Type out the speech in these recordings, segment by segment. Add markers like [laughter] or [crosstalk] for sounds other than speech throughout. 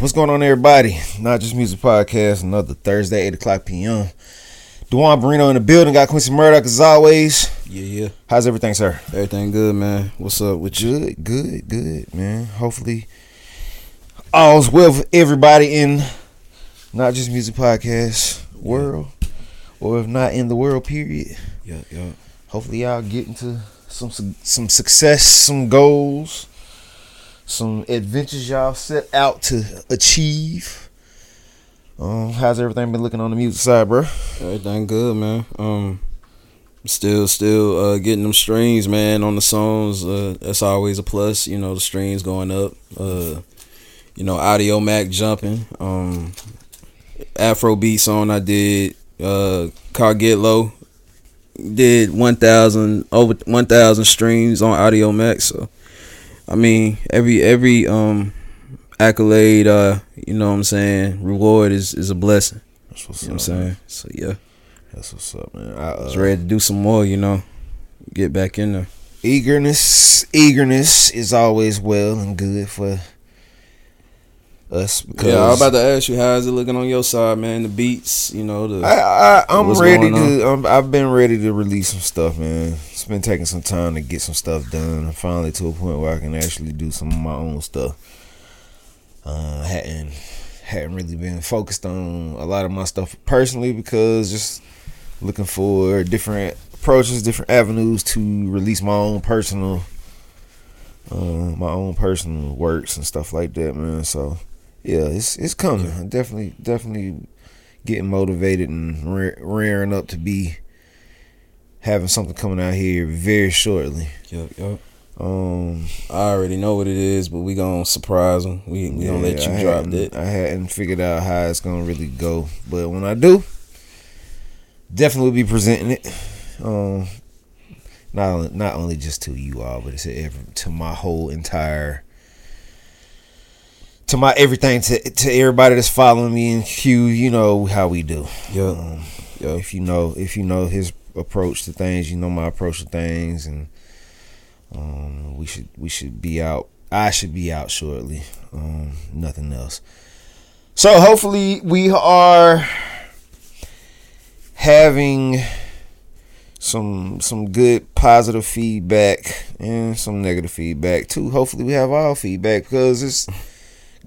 What's going on, everybody? Not just music podcast. Another Thursday, eight o'clock p.m. Duan Barino in the building. Got Quincy Murdoch as always. Yeah, yeah. How's everything, sir? Everything good, man. What's up with you? Good, good, good, man. Hopefully, all's well for everybody in not just music podcast world, or if not in the world, period. Yeah, yeah. Hopefully, y'all get into some some success, some goals, some adventures y'all set out to achieve. Um, how's everything been looking on the music side, bro? Everything good, man. Um, still, still uh, getting them streams, man, on the songs. Uh, that's always a plus. You know, the streams going up. Uh, you know, Audiomack jumping. Um, Afro beat song I did. Uh, Car Get Low did one thousand over one thousand streams on Audiomack. So, I mean, every every um accolade, uh, you know what I'm saying, reward is is a blessing. That's what's You know what I'm saying? So yeah. That's what's up, man. I, uh, was ready to do some more, you know. Get back in there. eagerness, eagerness is always well and good for us because Yeah, I was about to ask you, how's it looking on your side, man? The beats, you know, the I, I, I'm ready to. Um, I've been ready to release some stuff, man. It's been taking some time to get some stuff done. I'm finally to a point where I can actually do some of my own stuff. Uh, hadn't hadn't really been focused on a lot of my stuff personally because just looking for different approaches, different avenues to release my own personal, uh, my own personal works and stuff like that, man. So yeah, it's it's coming. I'm definitely definitely getting motivated and re- rearing up to be having something coming out here very shortly. Yup, yup. Um, I already know what it is, but we gonna surprise them. We we gonna let you I drop that. I hadn't figured out how it's gonna really go, but when I do, definitely be presenting it. Um, not only, not only just to you all, but it's to, every, to my whole entire. To my everything, to to everybody that's following me and Q, you know how we do. Yup. Um, Yup. if you know if you know his approach to things, you know my approach to things, and um, we should we should be out. I should be out shortly. Um, nothing else. So hopefully we are having some some good positive feedback and some negative feedback too. Hopefully we have all feedback because it's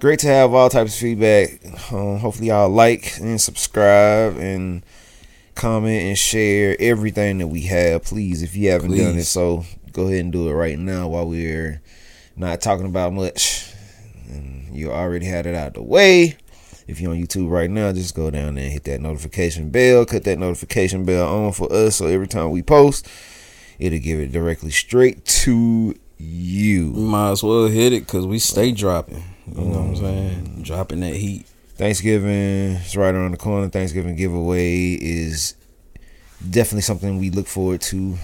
great to have all types of feedback. Um, hopefully y'all like and subscribe and comment and share everything that we have. Please, if you haven't done it, so go ahead and do it right now while we're not talking about much. And you already had it out of the way. If you're on YouTube right now, just go down there and hit that notification bell. Cut that notification bell on for us so every time we post, it'll give it directly straight to you. might as well hit it because we stay dropping. You know what I'm saying? Dropping that heat. Thanksgiving is right around the corner. Thanksgiving giveaway is definitely something we look forward to,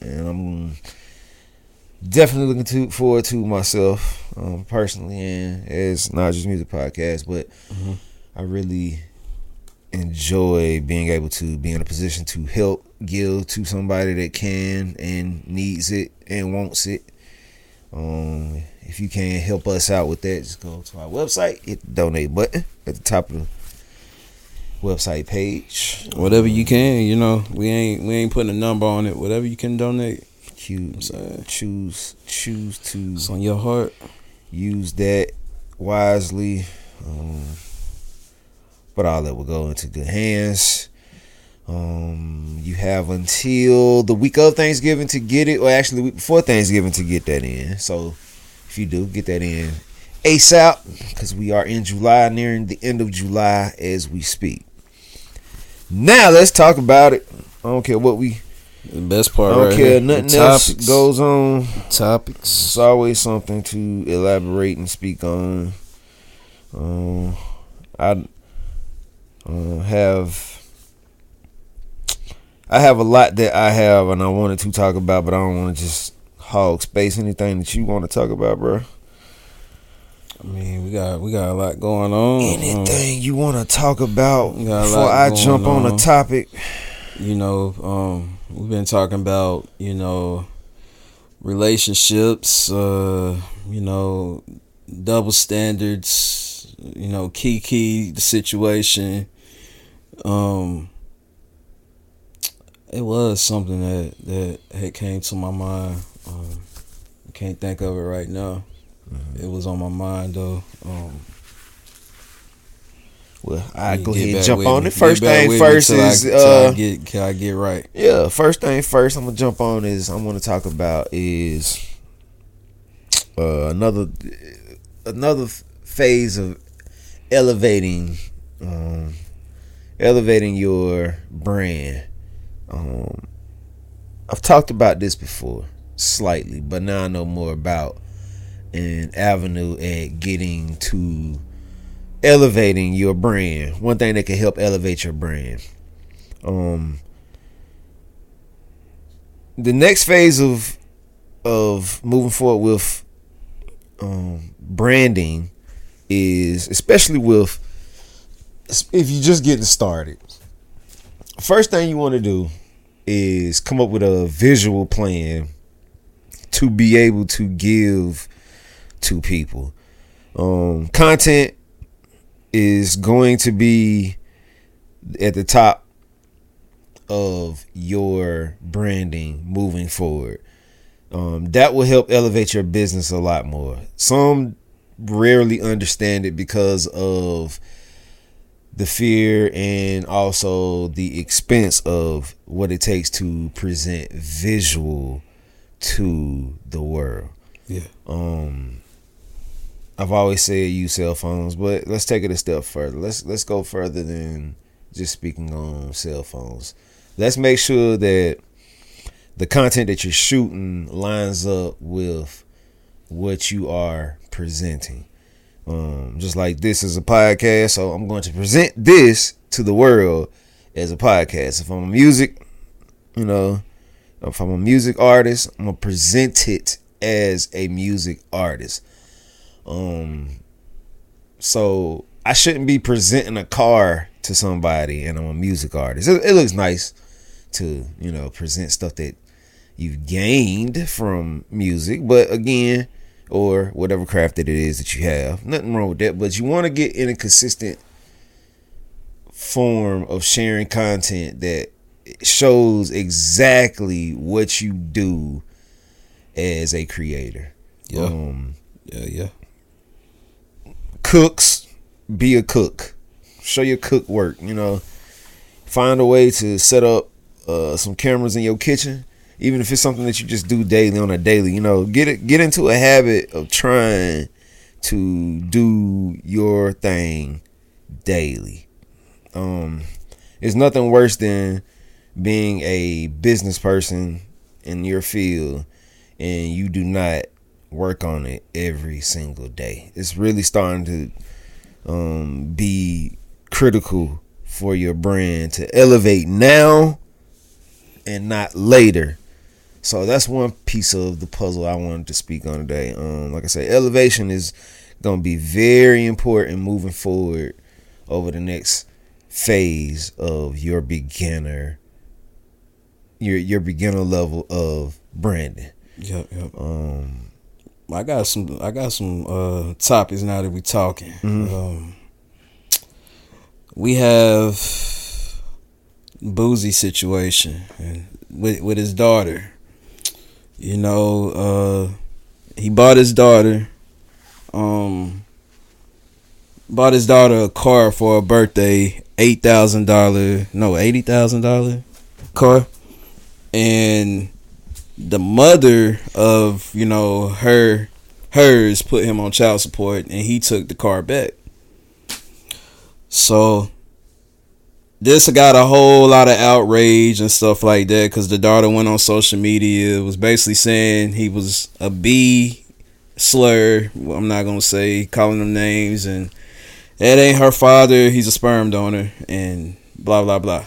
and I'm definitely looking to forward to myself um, personally, and as not just music podcast, but Mhm. I really enjoy being able to be in a position to help give to somebody that can and needs it and wants it. Um, if you can help us out with that, just go to our website, hit the donate button at the top of the website page. Whatever you can, you know. We ain't we ain't putting a number on it. Whatever you can donate, Choose, choose, choose to it's on your heart. use that wisely. Um, but all that will go into good hands. Um, you have until the week of Thanksgiving to get it, or actually the week before Thanksgiving to get that in. So if you do, get that in ASAP because we are in July, nearing the end of July as we speak. Now let's talk about it. I don't care what we, The best part. I don't right care here. nothing the else topics. goes on. topics. It's always something to elaborate and speak on. Um, I Uh, have I have a lot that I have and I wanted to talk about, but I don't want to just hog space. Anything that you want to talk about, bro? I mean, we got we got a lot going on. Um, Anything you want to talk about a before I jump on on. topic? you know, um, we've been talking about, you know, relationships, uh, you know, double standards, you know, Keke, the situation. Um, it was something that that had came to my mind. Um, I can't think of it right now. It was on my mind though. Um, Well, I go ahead and jump on me. it. First thing first I- is I uh, get can I get right? Yeah, first thing first, I'm gonna jump on is I'm gonna talk about is uh, another another phase of elevating um, elevating your brand. Um, I've talked about this before slightly, but now I know more about an avenue at getting to elevating your brand. One thing that can help elevate your brand. Um, the next phase of of moving forward with um, branding is especially with if you're just getting started. First thing you want to do is come up with a visual plan to be able to give to people. Um, content is going to be at the top of your branding moving forward. Um, that will help elevate your business a lot more. Some rarely understand it because of the fear and also the expense of what it takes to present visual to the world. Yeah. Um I've always said use cell phones, but let's take it a step further. Let's let's go further than just speaking on cell phones. Let's make sure that the content that you're shooting lines up with what you are presenting. Um, just like this is a podcast, so I'm going to present this to the world as a podcast. If I'm a music, you know, if I'm a music artist, I'm gonna present it as a music artist. Um, so I shouldn't be presenting a car to somebody and I'm a music artist. It, it looks nice to you know present stuff that you've gained from music, but again, or whatever craft that it is that you have, nothing wrong with that. But you want to get in a consistent form of sharing content that shows exactly what you do as a creator. Yeah. Um, Yeah, yeah. cooks, be a cook. Show your cook work. You know, find a way to set up uh, some cameras in your kitchen, even if it's something that you just do daily on a daily. You know, get it, get into a habit of trying to do your thing daily. Um, it's nothing worse than being a business person in your field and you do not work on it every single day. It's really starting to um, be critical for your brand to elevate now and not later. So that's one piece of the puzzle I wanted to speak on today. Um, like I said, elevation is going to be very important moving forward over the next phase of your beginner your your beginner level of branding. Yep, yep. Um I got some. I got some uh, topics now that we're talking. Um, we have Boosie situation and with with his daughter. You know, uh, he bought his daughter. Um, bought his daughter a car for her birthday. Eight thousand dollar, no, eighty thousand dollar car, and the mother of you know her hers put him on child support and he took the car back so this got a whole lot of outrage and stuff like that because the daughter went on social media was basically saying he was a b slur i'm not gonna say calling them names and that ain't her father. He's a sperm donor, and blah blah blah.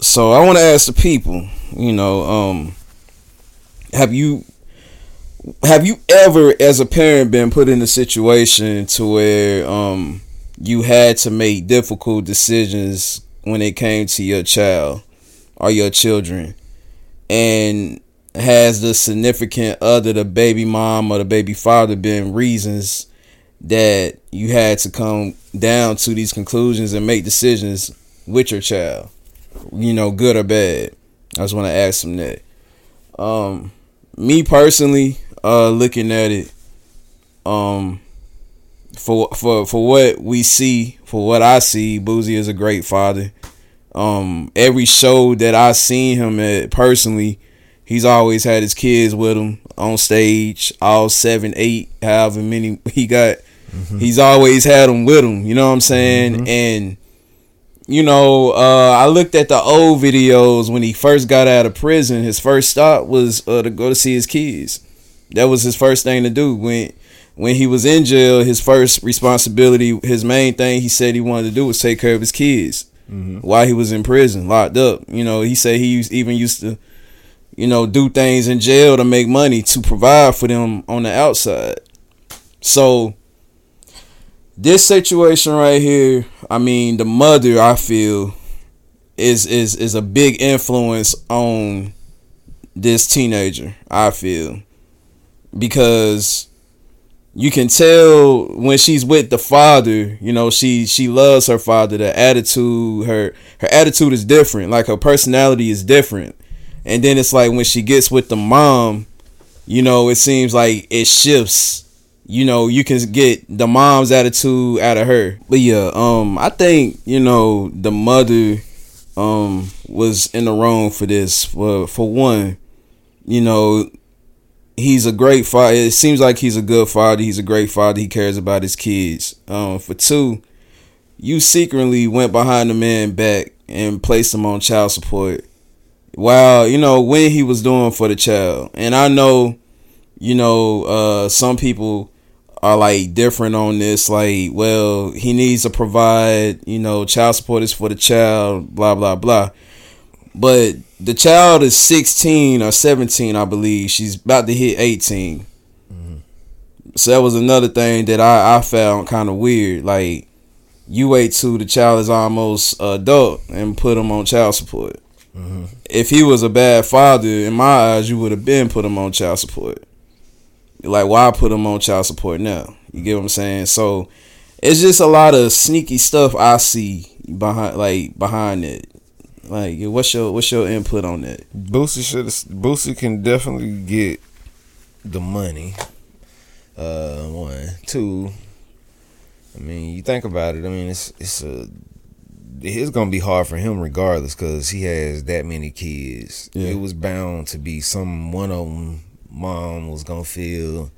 So I want to ask the people, you know, um, have you have you ever, as a parent, been put in a situation to where um you had to make difficult decisions when it came to your child or your children, and has the significant other, the baby mom or the baby father, been reasons that you had to come down to these conclusions and make decisions with your child, you know, good or bad. I just want to ask them that. Um, me personally, uh, looking at it, um, for for for what we see, for what I see, Boosie is a great father. Um, every show that I seen him at personally, he's always had his kids with him on stage, all seven, eight, however many he got. He's always had them with him. You know what I'm saying? And you know, uh, I looked at the old videos when he first got out of prison. His first stop was uh, to go to see his kids. That was his first thing to do when when he was in jail. His first responsibility, his main thing, he said he wanted to do was take care of his kids mm-hmm. while he was in prison, locked up. You know, he said he used, even used to, you know, do things in jail to make money to provide for them on the outside. So this situation right here, I mean, the mother, I feel, is is is a big influence on this teenager. I feel because you can tell when she's with the father, you know, she she loves her father. The attitude, her her attitude is different. Like her personality is different. And then it's like when she gets with the mom, you know, it seems like it shifts. You know, you can get the mom's attitude out of her. But yeah, um, I think you know the mother, um, was in the wrong for this. For for one, you know, he's a great father. It seems like he's a good father. He's a great father. He cares about his kids. Um, for two, you secretly went behind the man back and placed him on child support. While you know when he was doing for the child, and I know, you know, uh, some people are like different on this. Like, well, he needs to provide. You know, child support is for the child. Blah blah blah. But the child is 16 or 17, I believe. She's about to hit 18. Mm-hmm. So that was another thing that I, I found kind of weird. Like, you wait till the child is almost adult and put him on child support. Mm-hmm. If he was a bad father, in my eyes, you would have been put him on child support. Like, why put him on child support now? You get what I'm saying? So, it's just a lot of sneaky stuff I see behind, like behind it. Like, what's your what's your input on that? Boosie should Boosie can definitely get the money. Uh, one, two. I mean, you think about it. I mean, it's it's a it's gonna be hard for him regardless because he has that many kids. Yeah. It was bound to be some one of them. Mom was gonna feel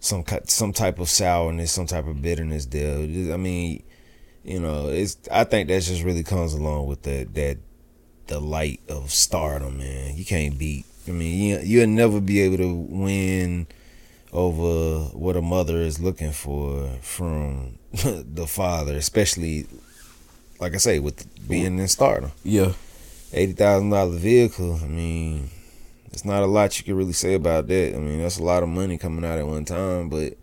some some type of sourness, some type of bitterness there. I mean, you know, it's. I think that just really comes along with that that the light of stardom, man. You can't beat. I mean, you you'll never be able to win over what a mother is looking for from [laughs] the father, especially like I say with being in stardom. Yeah, Eighty thousand dollar vehicle. I mean, it's not a lot you can really say about that. I mean, that's a lot of money coming out at one time, but.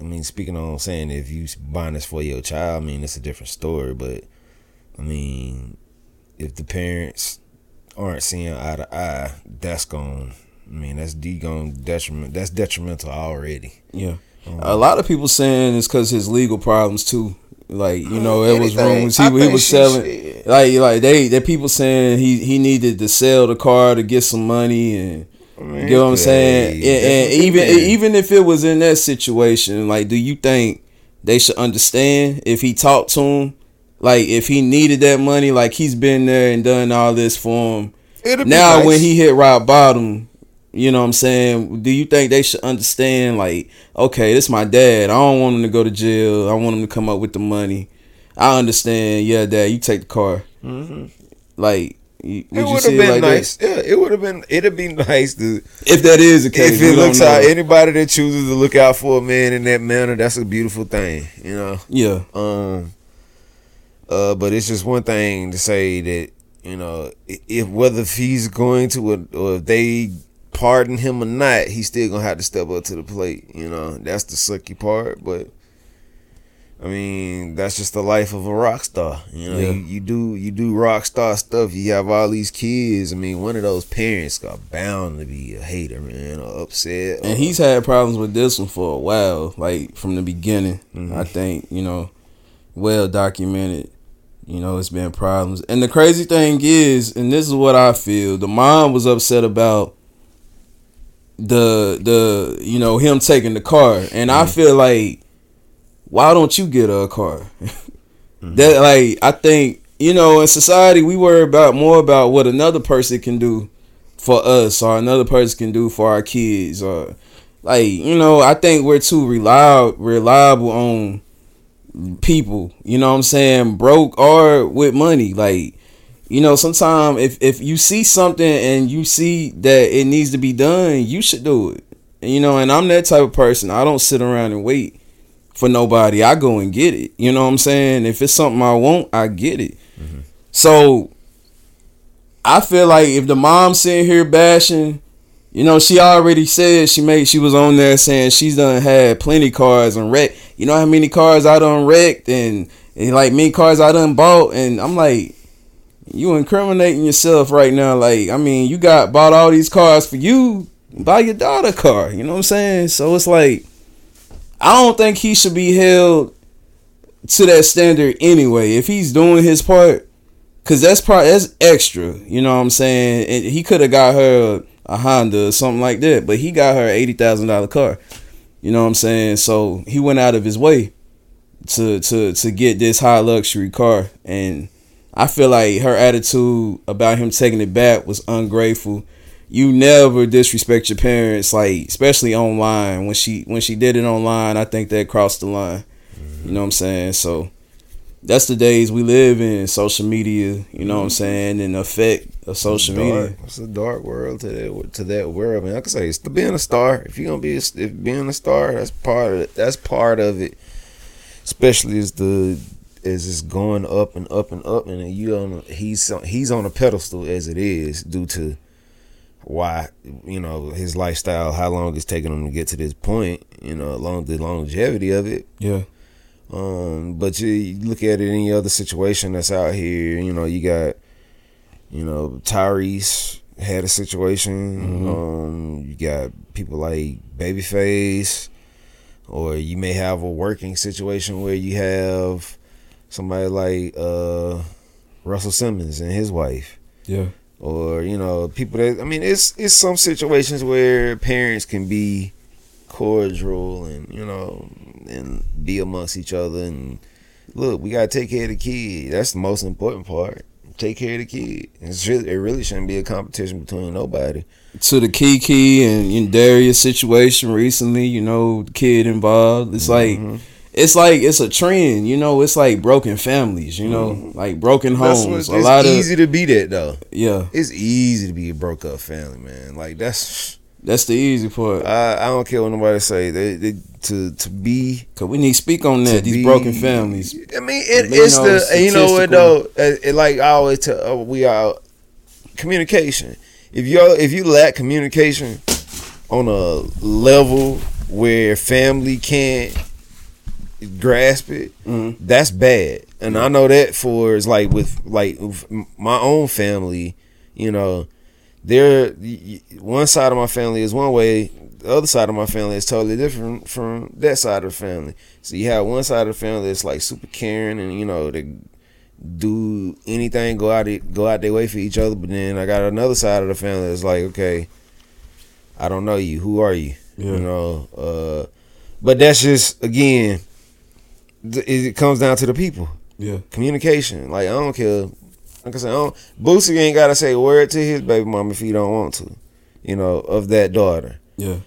I mean, speaking on saying if you buying this for your child, I mean, it's a different story. But I mean, if the parents aren't seeing eye to eye, that's going. I mean, that's de going detriment. That's detrimental already. yeah. Um, a lot of people saying it's because his legal problems too. Like you know, it was rumors he, he was selling. should. Like like they they people saying he he needed to sell the car to get some money and. You know what I'm saying? hey, And, and even even if it was in that situation, like, do you think they should understand if he talked to him? Like, if he needed that money, like he's been there and done all this for him. It'd Now, nice. when he hit rock bottom, you know what I'm saying? Do you think they should understand? Like, okay, this my dad. I don't want him to go to jail. I want him to come up with the money. I understand. Yeah, dad, you take the car. Mm-hmm. Like, You- It Would would have been like that? nice. Yeah, it would have been. It'd be nice to If that is the case, if it looks out. Anybody that chooses to look out for a man in that manner, that's a beautiful thing. You know. yeah, Um. Uh, but it's just one thing to say that you know if whether if he's going to or, or if they pardon him or not, he's still gonna have to step up to the plate. You know, that's the sucky part. But I mean, that's just the life of a rock star. You know, Yeah. you, you do you do rock star stuff. You have all these kids. I mean, one of those parents got bound to be a hater, man, or upset. and he's had problems with this one for a while, like from the beginning. Mhm. I think you know, well documented. You know, it's been problems, and the crazy thing is, and this is what I feel: the mom was upset about the the you know him taking the car, and I feel like, why don't you get a car? [laughs] That like I think you know in society we worry about more about what another person can do for us or another person can do for our kids or like you know I think we're too reliable reliable on people you know what I'm saying broke or with money like you know sometimes if if you see something and you see that it needs to be done you should do it you know and I'm that type of person I don't sit around and wait for nobody. I go and get it. You know what I'm saying? If it's something I want, I get it. So I feel like if the mom sitting here bashing, you know, she already said she made she was on there saying she's done had plenty cars and wrecked. You know how many cars I done wrecked and, and like many cars I done bought and I'm like you incriminating yourself right now. Like, I mean, you got bought all these cars for you, buy your daughter a car. You know what I'm saying? So it's like I don't think he should be held to that standard anyway. If he's doing his part, cause that's part that's extra. You know what I'm saying? And he could have got her a Honda or something like that, but he got her eighty thousand dollar car. You know what I'm saying? So he went out of his way to to to get this high luxury car, and I feel like her attitude about him taking it back was ungrateful you never disrespect your parents like especially online when she when she did it online i think that crossed the line you know what i'm saying so that's the days we live in social media you know what i'm mm-hmm. saying and the effect of social media dark. It's a dark world to that to that world. Man, I say, it's the being a star. If you're gonna be a, if being a star, that's part of it. That's part of it. Especially as the as it's going up and up and up, and you on he's he's on a pedestal as it is due to why you know his lifestyle, how long it's taking him to get to this point. You know, along the longevity of it. yeah Um, but you, you look at it any other situation that's out here, you know, you got, you know, Tyrese had a situation. Um, you got people like Babyface, or you may have a working situation where you have somebody like uh, Russell Simmons and his wife yeah or you know people that I mean it's it's some situations where parents can be cordial and you know and be amongst each other and look we gotta take care of the kid. That's the most important part. Take care of the kid. It's really, it really shouldn't be a competition between nobody. To the Keke and, and Darius situation recently, you know, kid involved. It's like mm-hmm. It's like it's a trend, you know, it's like broken families, you know, like broken homes. what, a it's lot easy of to be that though yeah, it's easy to be a broke up family man like that's that's the easy part. I, I don't care what nobody say they, they to to be Cause we need to speak on that. These be- broken families. I mean, it, it's the you know what though. It, it like I always tell uh, we are communication. If you if you lack communication on a level where family can't grasp it, Mhm. that's bad. And I know that for is like with like with my own family, you know, there one side of my family is one way, the other side of my family is totally different from that side of the family. So you have one side of the family that's like super caring and you know they do anything, go out go out their way for each other. But then I got another side of the family that's like, okay, I don't know you. Who are you? Yeah. You know. Uh, but that's just again, it comes down to the people Yeah, communication. Like I don't care. Like I said, I don't, Boosie ain't gotta say a word to his baby mom if he don't want to. You know, of that daughter. yeah,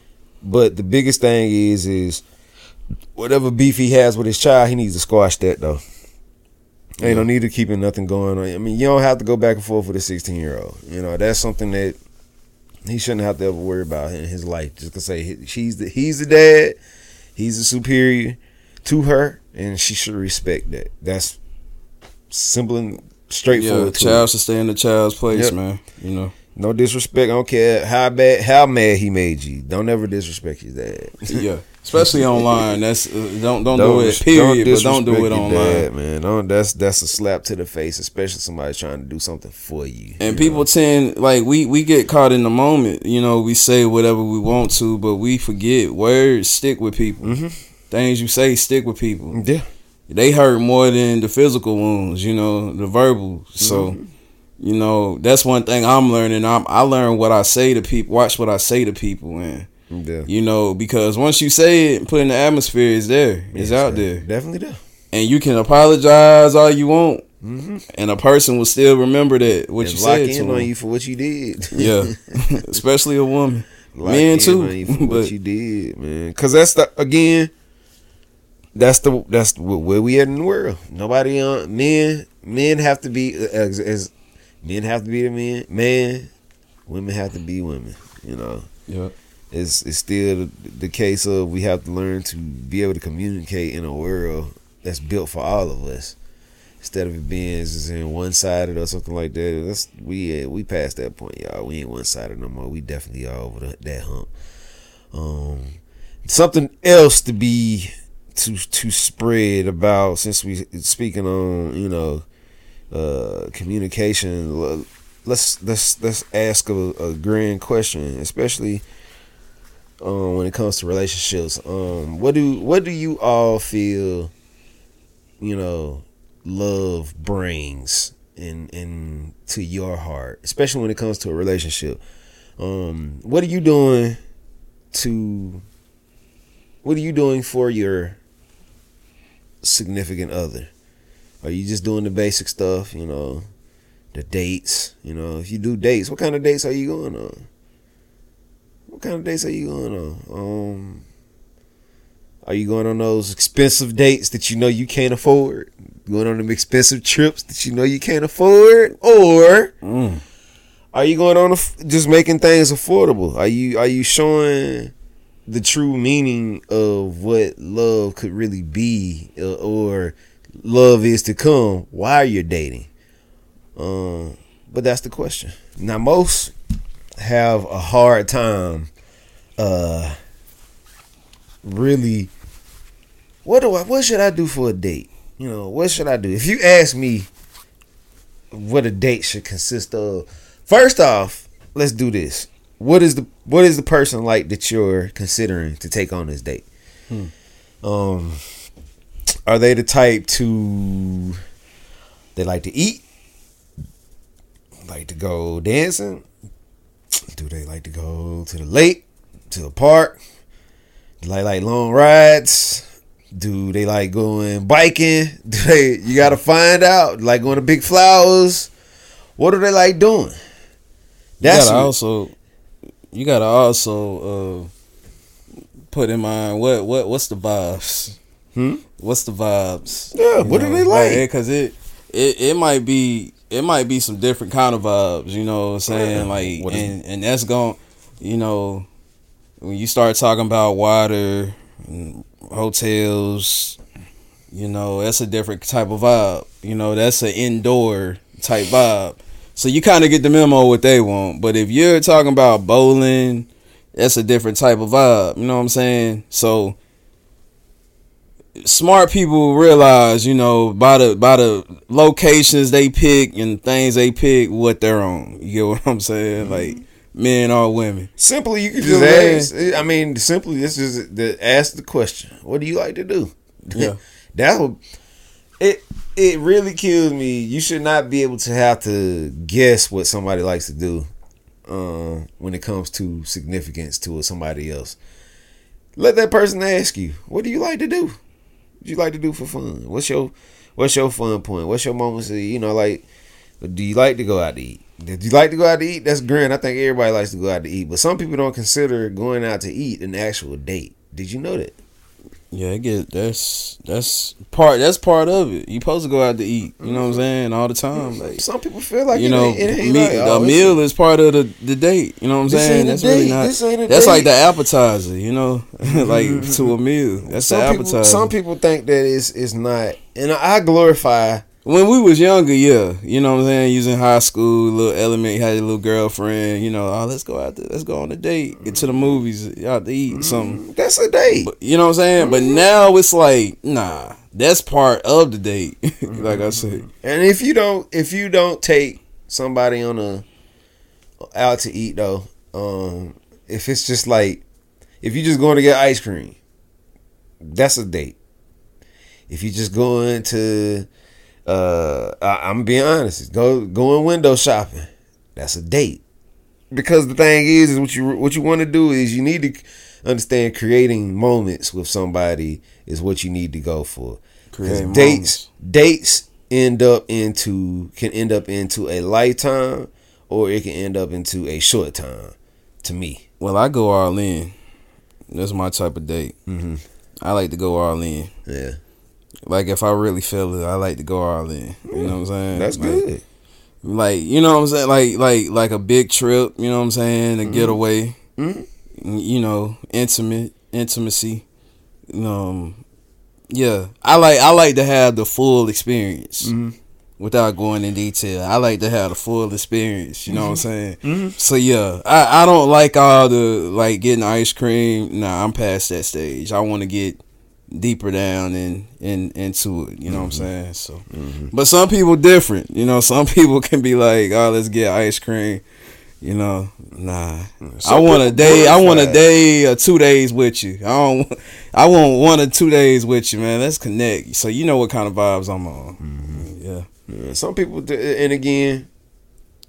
But the biggest thing is, is whatever beef he has with his child, he needs to squash that though. Ain't no need to keeping nothing going on. I mean, you don't have to go back and forth with a 16 year old. You know, that's something that he shouldn't have to ever worry about in his life. Just to say he- she's the he's the dad, he's the superior to her, and she should respect that. That's simple and Yeah, straightforward. to child should stay in the child's place, Yep. man. You know. No disrespect. I don't care how bad, how mad he made you. Don't ever disrespect your dad. [laughs] Yeah, especially online. That's uh, don't don't, do it. Period. but don't do it online. dad, man. Don't, that's that's a slap to the face, especially somebody trying to do something for you. And you people know? tend like we we get caught in the moment. You know, we say whatever we want to, but we forget words stick with people. Mhm. Things you say stick with people. yeah, They hurt more than the physical wounds. You know, the verbal. So. Mm-hmm. You know, that's one thing I'm learning. I'm, I learn what I say to people. Watch what I say to people, and yeah, you know, because once you say it, and put in the atmosphere, it's there. It's Yes, out sir. there. Definitely there. and you can apologize all you want, Mm-hmm. and a person will still remember that what and you lock said in to on them. you for what you did. Yeah, [laughs] [laughs] especially a woman. Lock Men too, on you for [laughs] but- what you did, man. Because that's the again. That's the that's where we at in the world. Nobody on men. Men have to be uh, as, as men have to be the men. Man, women have to be women. You know. Yeah, it's it's still the, the case of we have to learn to be able to communicate in a world that's built for all of us instead of it being just in one sided or something like that. That's we uh, we past that point, y'all. We ain't one sided no more. We definitely are over the, that hump. Um, something else to be to to spread about since we speaking on you know uh communication let's let's let's ask a, a grand question especially um when it comes to relationships. Um what do what do you all feel you know love brings in in to your heart especially when it comes to a relationship? Um what are you doing to what are you doing for your significant other. Are you just doing the basic stuff you know the dates you know if you do dates what kind of dates are you going on? What kind of dates are you going on? Um are you going on those expensive dates that you know you can't afford? Going on them expensive trips that you know you can't afford? Or Mm. are you going on a just making things affordable? Are you are you showing the true meaning of what love could really be, uh, or love is to come while you're dating? Um, but that's the question. Now most have a hard time, uh, really. What do I? What should I do for a date? You know, what should I do? If you ask me, what a date should consist of. First off, let's do this. What is the what is the person like that you're considering to take on this date? Um, are they the type to they like to eat? Like to go dancing? Do they like to go to the lake, to the park? Do they like long rides? Do they like going biking? [laughs] Do they? You got to find out. Like going to big flowers. What do they like doing? That's That's you gotta what- also you gotta also uh, put in mind what what what's the vibes. Hmm? What's the vibes? Yeah, what do they like? Because it, it it might be it might be some different kind of vibes. You know what I'm saying? Like What and and that's going you know when you start talking about water, and hotels, you know that's a different type of vibe. You know that's an indoor type vibe. So you kind of get the memo what they want. But if you're talking about bowling, that's a different type of vibe. You know what I'm saying? So smart people realize, you know, by the by the locations they pick and things they pick, what they're on. You get what I'm saying? Mm-hmm. Like men or women. Simply, you can You just know what ask. I mean, simply, this is the ask the question. What do you like to do? Yeah. [laughs] that would it. It really kills me. You should not be able to have to guess what somebody likes to do uh, when it comes to significance to somebody else. Let that person ask you, "What do you like to do? What do you like to do for fun? What's your What's your fun point? What's your moments? Of, you know, like, do you like to go out to eat? Did you like to go out to eat? That's grand. I think everybody likes to go out to eat, but some people don't consider going out to eat an actual date. Did you know that? Yeah, it get that's that's part that's part of it. You supposed to go out to eat. You know what I'm saying? All the time. Like Some people feel like you it know, ain't, it ain't like, oh, a meal is part of the, the date. You know what I'm saying? That's really date. not. This ain't that's like date. Mm-hmm. the appetizer. You know, [laughs] like to a meal. That's the appetizer. people, some people think that it's it's not, and I glorify. When we was younger, yeah, you know what I'm saying. Using high school, little element, had a little girlfriend. You know, oh, let's go out. To, let's go on a date. Get to the movies. Out to eat mm-hmm. something. That's a date. But you know what I'm saying? But mm-hmm. now it's like, nah, that's part of the date. [laughs] Mm-hmm. like I said. And if you don't, if you don't take somebody on a out to eat though, um, if it's just like, if you just going to get ice cream, that's a date. If you just going to, uh, I, I'm being honest, go going window shopping, that's a date. Because the thing is, is what you what you want to do is you need to understand creating moments with somebody is what you need to go for. 'Cause Creating dates dates end up into can end up into a lifetime or it can end up into a short time to me Well, I go all in. That's my type of date. Mhm. I like to go all in. yeah Like if I really feel it, I like to go all in. You know what I'm saying? that's Like- good Like you know what I'm saying? Like like like a big trip. You know what I'm saying? A getaway. Mhm. You know, intimate intimacy. Um, yeah, I like I like to have the full experience. Mhm. Without going in detail, I like to have the full experience. You know what I'm saying? Mhm. So yeah, I, I don't like all the like getting ice cream. Nah, I'm past that stage. I want to get deeper down and in, into it. You know what I'm mm-hmm. saying? So, mm-hmm. but some people different. You know, some [laughs] people can be like, oh, let's get ice cream. You know, nah. Mm, I want a day. I want a uh, day or two days with you. I don't. I want one or two days with you, man. Let's connect. So you know what kind of vibes I'm on. Mm-hmm. Yeah, Yeah, some people and again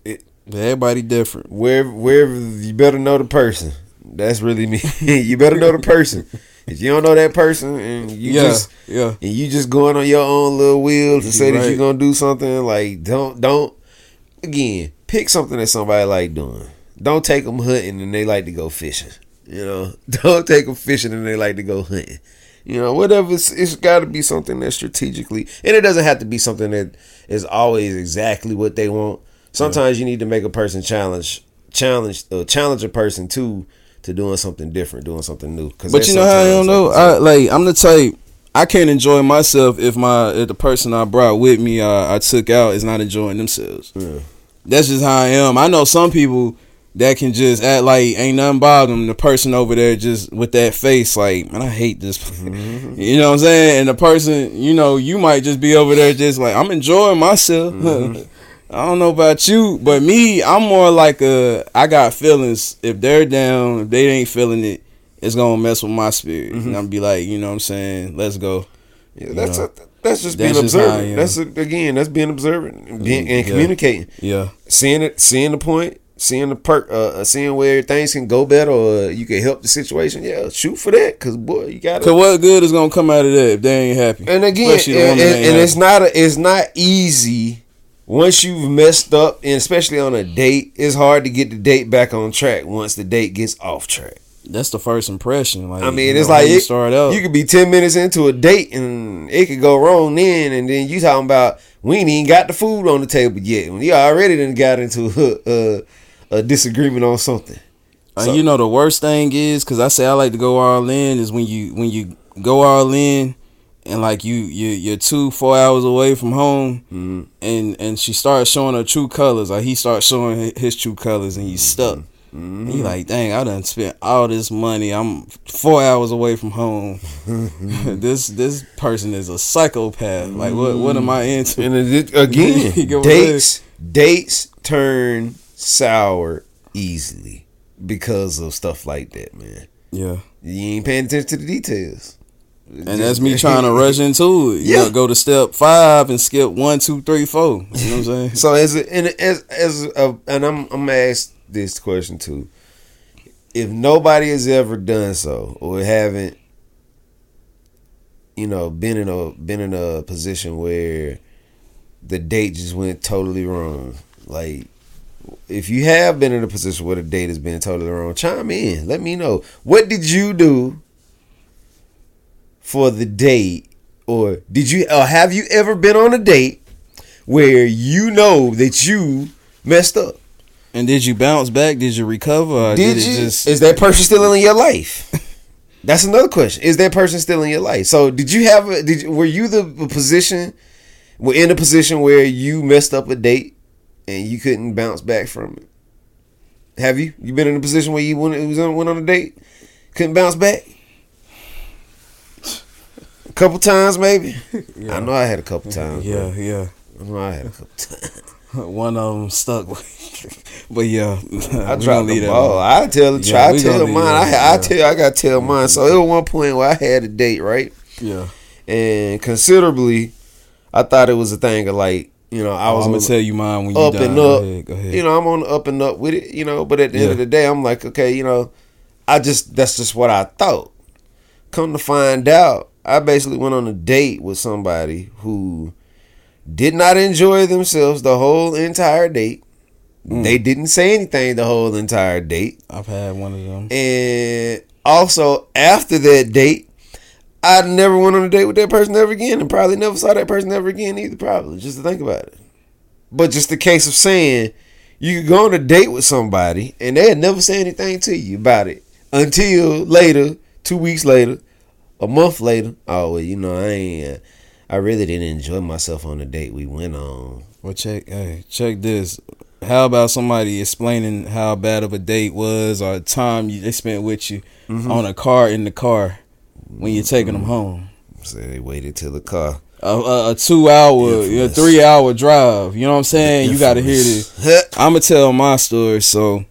it, everybody different. wherever wherever you better know the person that's really me [laughs] you better know the person [laughs] if you don't know that person and you yeah, just yeah. and you just going on your own little wheels to say that you're gonna do something like don't don't again pick something that somebody like doing. Don't take them hunting and they like to go fishing you know? [laughs] Don't take them fishing and they like to go hunting. You know whatever it's, it's got to be something that strategically and it doesn't have to be something that is always exactly what they want. Sometimes you need to make a person challenge challenge uh, challenge a person too to doing something different doing something new Cause But you know how I don't know. I like I'm the type. I can't enjoy myself if my if the person I brought with me uh, I took out is not enjoying themselves. Yeah. That's just how I am. I know some people that can just act like ain't nothing bother them. The person over there just with that face, like man, I hate this. Mm-hmm. [laughs] you know what I'm saying? And the person, you know, you might just be over there just like I'm enjoying myself. Mm-hmm. [laughs] I don't know about you, but me, I'm more like a. I got feelings. If they're down, if they ain't feeling it, it's gonna mess with my spirit. Mm-hmm. And I'm be like, you know what I'm saying? Let's go. Yeah, that's a, that's just That's being just I observant. That's a, again, that's being observant and, being, and Yeah. communicating, Yeah, seeing it, seeing the point, seeing the perk, uh, uh, seeing where things can go better or you can help the situation. Yeah, shoot for that, cause boy, you got cause what good is gonna come out of that if they ain't happy? And again, and, and- and it's not a, it's not easy. Once you've messed up, and especially on a date, it's hard to get the date back on track. Once the date gets off track. That's the first impression. Like I mean, it's know, like you it- start out. You could be ten minutes into a date and it could go wrong then, and then you talking about we ain't even got the food on the table yet. When you already done got into a, a, a disagreement on something. And So- you know the worst thing is because I say I like to go all in is when you when you go all in and like you you you're two four hours away from home Mhm. and and she starts showing her true colors like he starts showing his true colors and you stuck. Mm-hmm. And you like, dang, I done spent all this money. I'm four hours away from home. [laughs] [laughs] this this person is a psychopath. Like, what what am I into? And it, again, [laughs] dates dates turn sour easily because of stuff like that, man. Yeah, You ain't paying attention to the details. And that's me trying to [laughs] rush into it. You Yeah. know, go to step five and skip one, two, three, four. You know what I'm saying? [laughs] So as a, and as as a, and I'm I'm gonna ask this question too. If nobody has ever done so or haven't, you know, been in a been in a position where the date just went totally wrong, like. If you have been in a position where the date has been totally wrong, chime in. Let me know. What did you do for the date, or did you, or have you ever been on a date where you know that you messed up? And did you bounce back? Did you recover? Or Did, did, you? it just is that person still in your life? [laughs] That's another question. Is that person still in your life? So did you have a? Did you, were you the position? Were in a position where you messed up a date and you couldn't bounce back from it? Have you? You been in a position where you went, went on a date, couldn't bounce back? A couple times, maybe. [laughs] I know I had a couple times. yeah, bro. yeah. I know I had a couple [laughs] times. One of them stuck. [laughs] but yeah, I dropped the ball. I tell Yeah, try I tell mine. I, that, I yeah. tell I got to tell mine. So it was one point where I had a date right, Yeah, and considerably, I thought it was a thing of like you know I I was was gonna tell you mine when you up done. and Go up. ahead, go ahead. You know I'm on the up and up with it. You know, but at the end of the day, I'm like okay, you know, I just that's just what I thought. Come to find out, I basically went on a date with somebody who did not enjoy themselves the whole entire date. Mm. They didn't say anything the whole entire date. I've had one of them. And also after that date, I never went on a date with that person ever again, and probably never saw that person ever again either. Probably just to think about it. But just the case of saying you could go on a date with somebody and they'd never say anything to you about it until later, two weeks later, a month later. Oh well, you know I ain't. Uh, I really didn't enjoy myself on the date we went on. Well, check. Hey, check this. How about somebody explaining how bad of a date was or time you, they spent with you Mm-hmm. on a car in the car when you're taking them home? So they waited till the car. A, a, a two hour, a three hour drive. You know what I'm saying? You got to hear this. [laughs] I'm gonna tell my story. So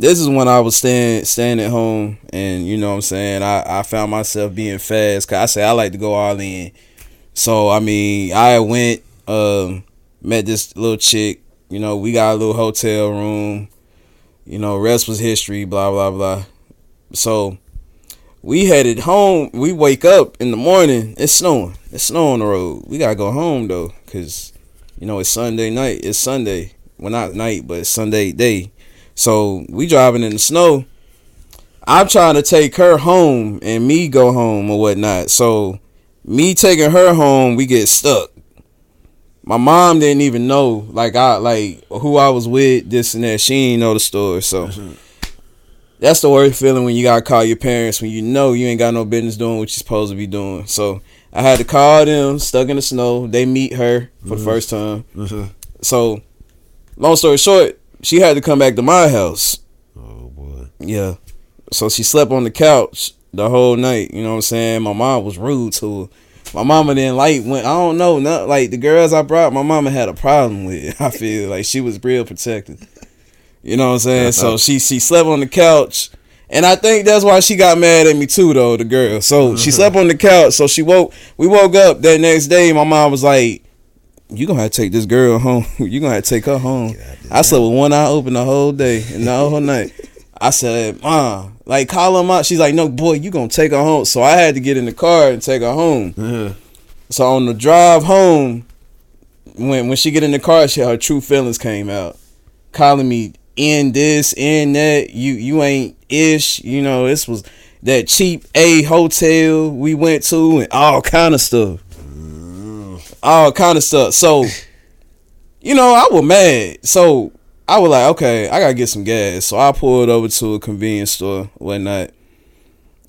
this is when I was staying staying at home, and you know what I'm saying. I I found myself being fast. Cause I say I like to go all in. So I mean, I went um met this little chick. You know, we got a little hotel room. You know, rest was history. Blah blah blah. So we headed home. We wake up in the morning. It's snowing. It's snowing on the road. We gotta go home though, cause you know it's Sunday night. It's Sunday. Well, not night, but Sunday day. So we driving in the snow. I'm trying to take her home and me go home or whatnot. So me taking her home, we get stuck. My mom didn't even know, like I like who I was with, this and that. She didn't know the story. So that's the worst feeling when you gotta call your parents when you know you ain't got no business doing what you're supposed to be doing. So I had to call them, stuck in the snow. They meet her for the first time. So long story short, she had to come back to my house. Oh boy. Yeah. So she slept on the couch the whole night. You know what I'm saying? My mom was rude to her. My mama didn't like when I don't know, not like the girls I brought, my mama had a problem with. [laughs] I feel like she was real protective. You know what I'm saying? so uh-huh. she she slept on the couch. And I think that's why she got mad at me too though, the girl. So she uh-huh. slept on the couch. So she woke we woke up that next day, my mom was like, You gonna have to take this girl home. [laughs] you gonna have to take her home. I slept with one eye open the whole day and the whole night. I said, Mom, like call her out. She's like, No, boy, you gonna take her home. So I had to get in the car and take her home. So on the drive home, when when she get in the car, she her true feelings came out, calling me in this, in that. You you ain't ish. You know this was that cheap A hotel we went to and all kind of stuff, all kind of stuff. So, you know, I was mad. So I was like, okay, I gotta get some gas. So I pulled over to a convenience store, whatnot.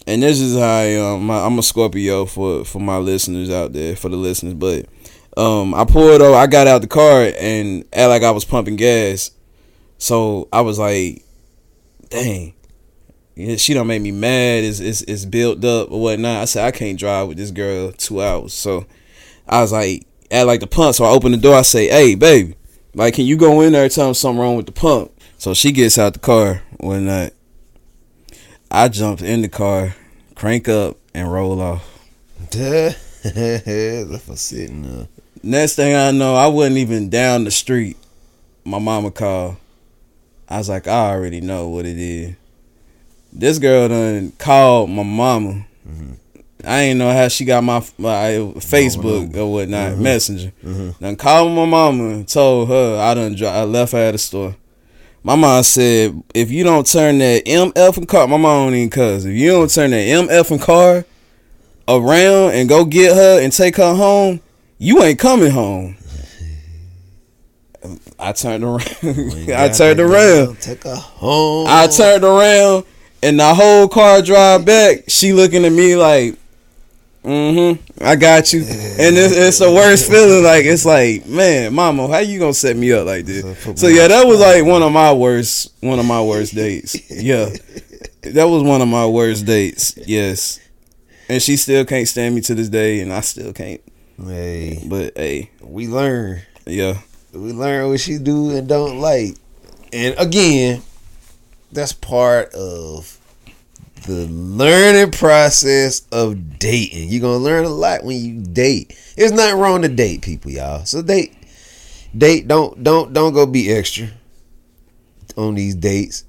And this is how I. My, I'm a Scorpio for for my listeners out there, for the listeners. But um, I pulled over. I got out the car and act like I was pumping gas. So I was like, dang, she don't make me mad. It's, it's it's built up or whatnot. I said I can't drive with this girl two hours. So I was like, act like the pump. So I open the door. I say, hey, baby, like, can you go in there and tell me something wrong with the pump? So she gets out the car whatnot. I jumped in the car, crank up, and roll off. Duh. [laughs] That's sitting there. Next thing I know, I wasn't even down the street. My mama called. I was like, I already know what it is. This girl done called my mama. Mm-hmm. I ain't know how she got my, my Facebook or whatnot, Messenger. Then called my mama and told her I done dri- I left her at the store. My mom said, if you don't turn that MF and car, my mom don't even cuss. If you don't turn that MF and car, around and go get her and take her home, you ain't coming home. I turned around. [laughs] I turned around. Take her home. I turned around and the whole car drive back. She looking at me like, mm-hmm, I got you. And it's, it's the worst feeling. Like it's like, man, mama, how you gonna set me up like this? So yeah, that was like one of my worst, one of my worst dates. Yeah, [laughs] that was one of my worst dates. Yes, and she still can't stand me to this day, and I still can't. Hey, But hey, we learn. yeah, We learn what she do and don't like. And again, that's part of the learning process of dating. You're gonna learn a lot when you date. It's not wrong to date people, y'all. So date date don't don't don't go be extra on these dates.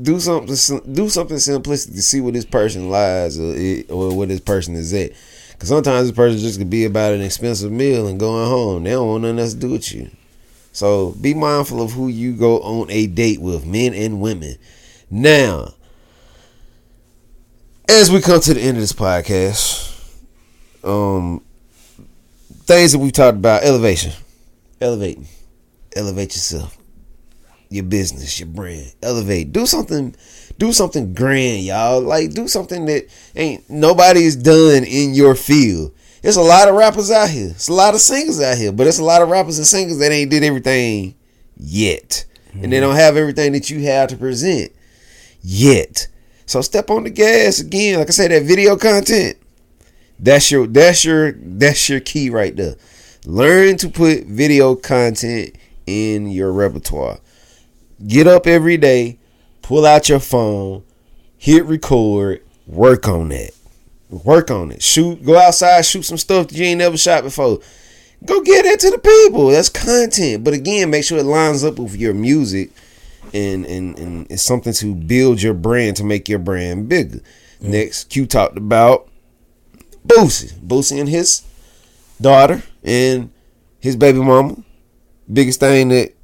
Do something do something simplistic to see what this person lies or, it, or what this person is at. Cause sometimes this person just could be about an expensive meal and going home. They don't want nothing else to do with you. So be mindful of who you go on a date with, men and women. Now, as we come to the end of this podcast, um, things that we've talked about, elevation, elevating, elevate yourself, your business, your brand, elevate, do something, do something grand, y'all. Like do something that ain't nobody's done in your field. There's a lot of rappers out here. It's a lot of singers out here, but it's a lot of rappers and singers that ain't did everything yet, and they don't have everything that you have to present yet. So step on the gas again. Like I said, that video content. That's your that's your that's your key right there. Learn to put video content in your repertoire. Get up every day, pull out your phone, hit record, work on that. Work on it. Shoot, go outside, shoot some stuff that you ain't never shot before. Go get that to the people. That's content. But again, make sure it lines up with your music and and, and it's something to build your brand to make your brand bigger. Next, Q talked about Boosie. Boosie and his daughter and his baby mama. Biggest thing that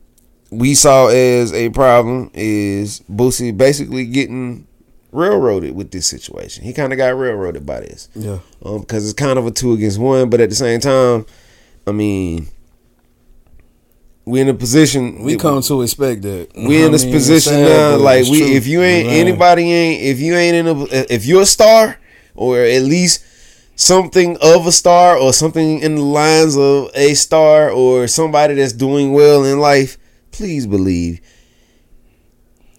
we saw as a problem is Boosie basically getting railroaded with this situation. He kind of got railroaded by this. yeah. Um, because it's kind of a two against one, but at the same time, I mean, we in a position. We come to expect that. we in this mean, position sad, now. Like we, true. if you ain't Right. anybody ain't if you ain't in a if you're a star or at least something of a star or something in the lines of a star or somebody that's doing well in life, please believe.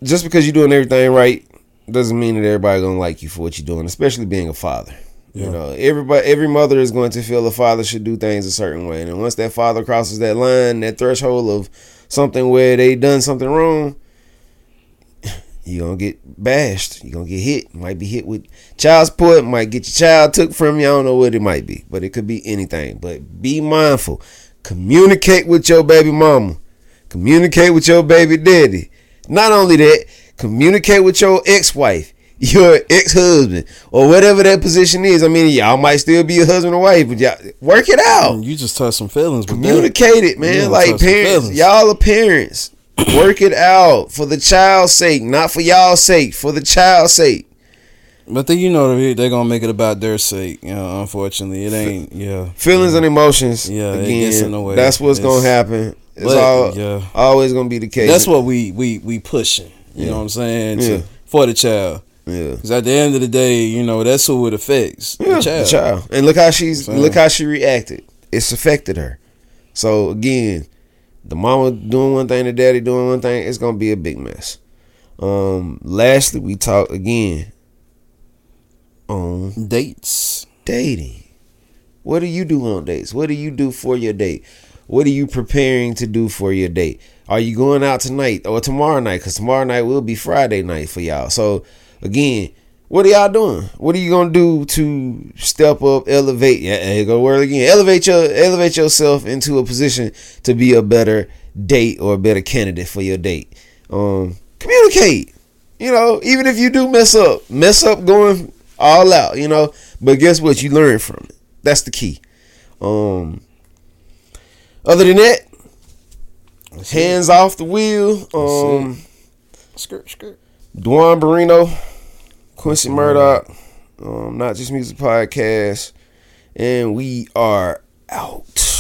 Just because you're doing everything right doesn't mean that everybody gonna like you for what you're doing, especially being a father. You Yeah. know, everybody, every mother is going to feel the father should do things a certain way, and once that father crosses that line, that threshold of something where they done something wrong, [laughs] you gonna get bashed. You gonna get hit. Might be hit with child support. Might get your child took from you. I don't know what it might be, but it could be anything. But be mindful. Communicate with your baby mama. Communicate with your baby daddy. Not only that, communicate with your ex-wife, your ex-husband, or whatever that position is. I mean, y'all might still be a husband or wife, but y'all work it out. You just touch some feelings. Communicate it, man. Like parents, y'all are parents. [clears throat] Work it out for the child's sake, not for y'all's sake, for the child's sake. But then you know they're gonna make it about their sake. You know, unfortunately, it ain't. Yeah, Feelings and emotions. Yeah, it again, gets in the way. that's what's It's- gonna happen. It's but, all yeah. always gonna be the case. that's what we we we pushing. You Yeah. know what I'm saying? To- Yeah. For the child, Yeah. because at the end of the day, you know that's who it affects. Yeah, the child. the child. And look how she's look how she reacted. It's affected her. So again, the mama doing one thing, the daddy doing one thing, it's gonna be a big mess. Um, lastly, we talk again on Dates. dating. What do you do on dates? What do you do for your date? What are you preparing to do for your date? Are you going out tonight or tomorrow night? Because tomorrow night will be Friday night for y'all. So again, what are y'all doing? What are you gonna do to step up, elevate? Yeah, here go word again. Elevate your elevate yourself into a position to be a better date or a better candidate for your date. Um, communicate. You know, even if you do mess up, mess up going all out. You know, but guess what? You learn from it. That's the key. Um, other than that, hands off the wheel. Um, Skirt, skirt. Duan Barino, Quincy Murdoch, Um, not just music podcast, and we are out.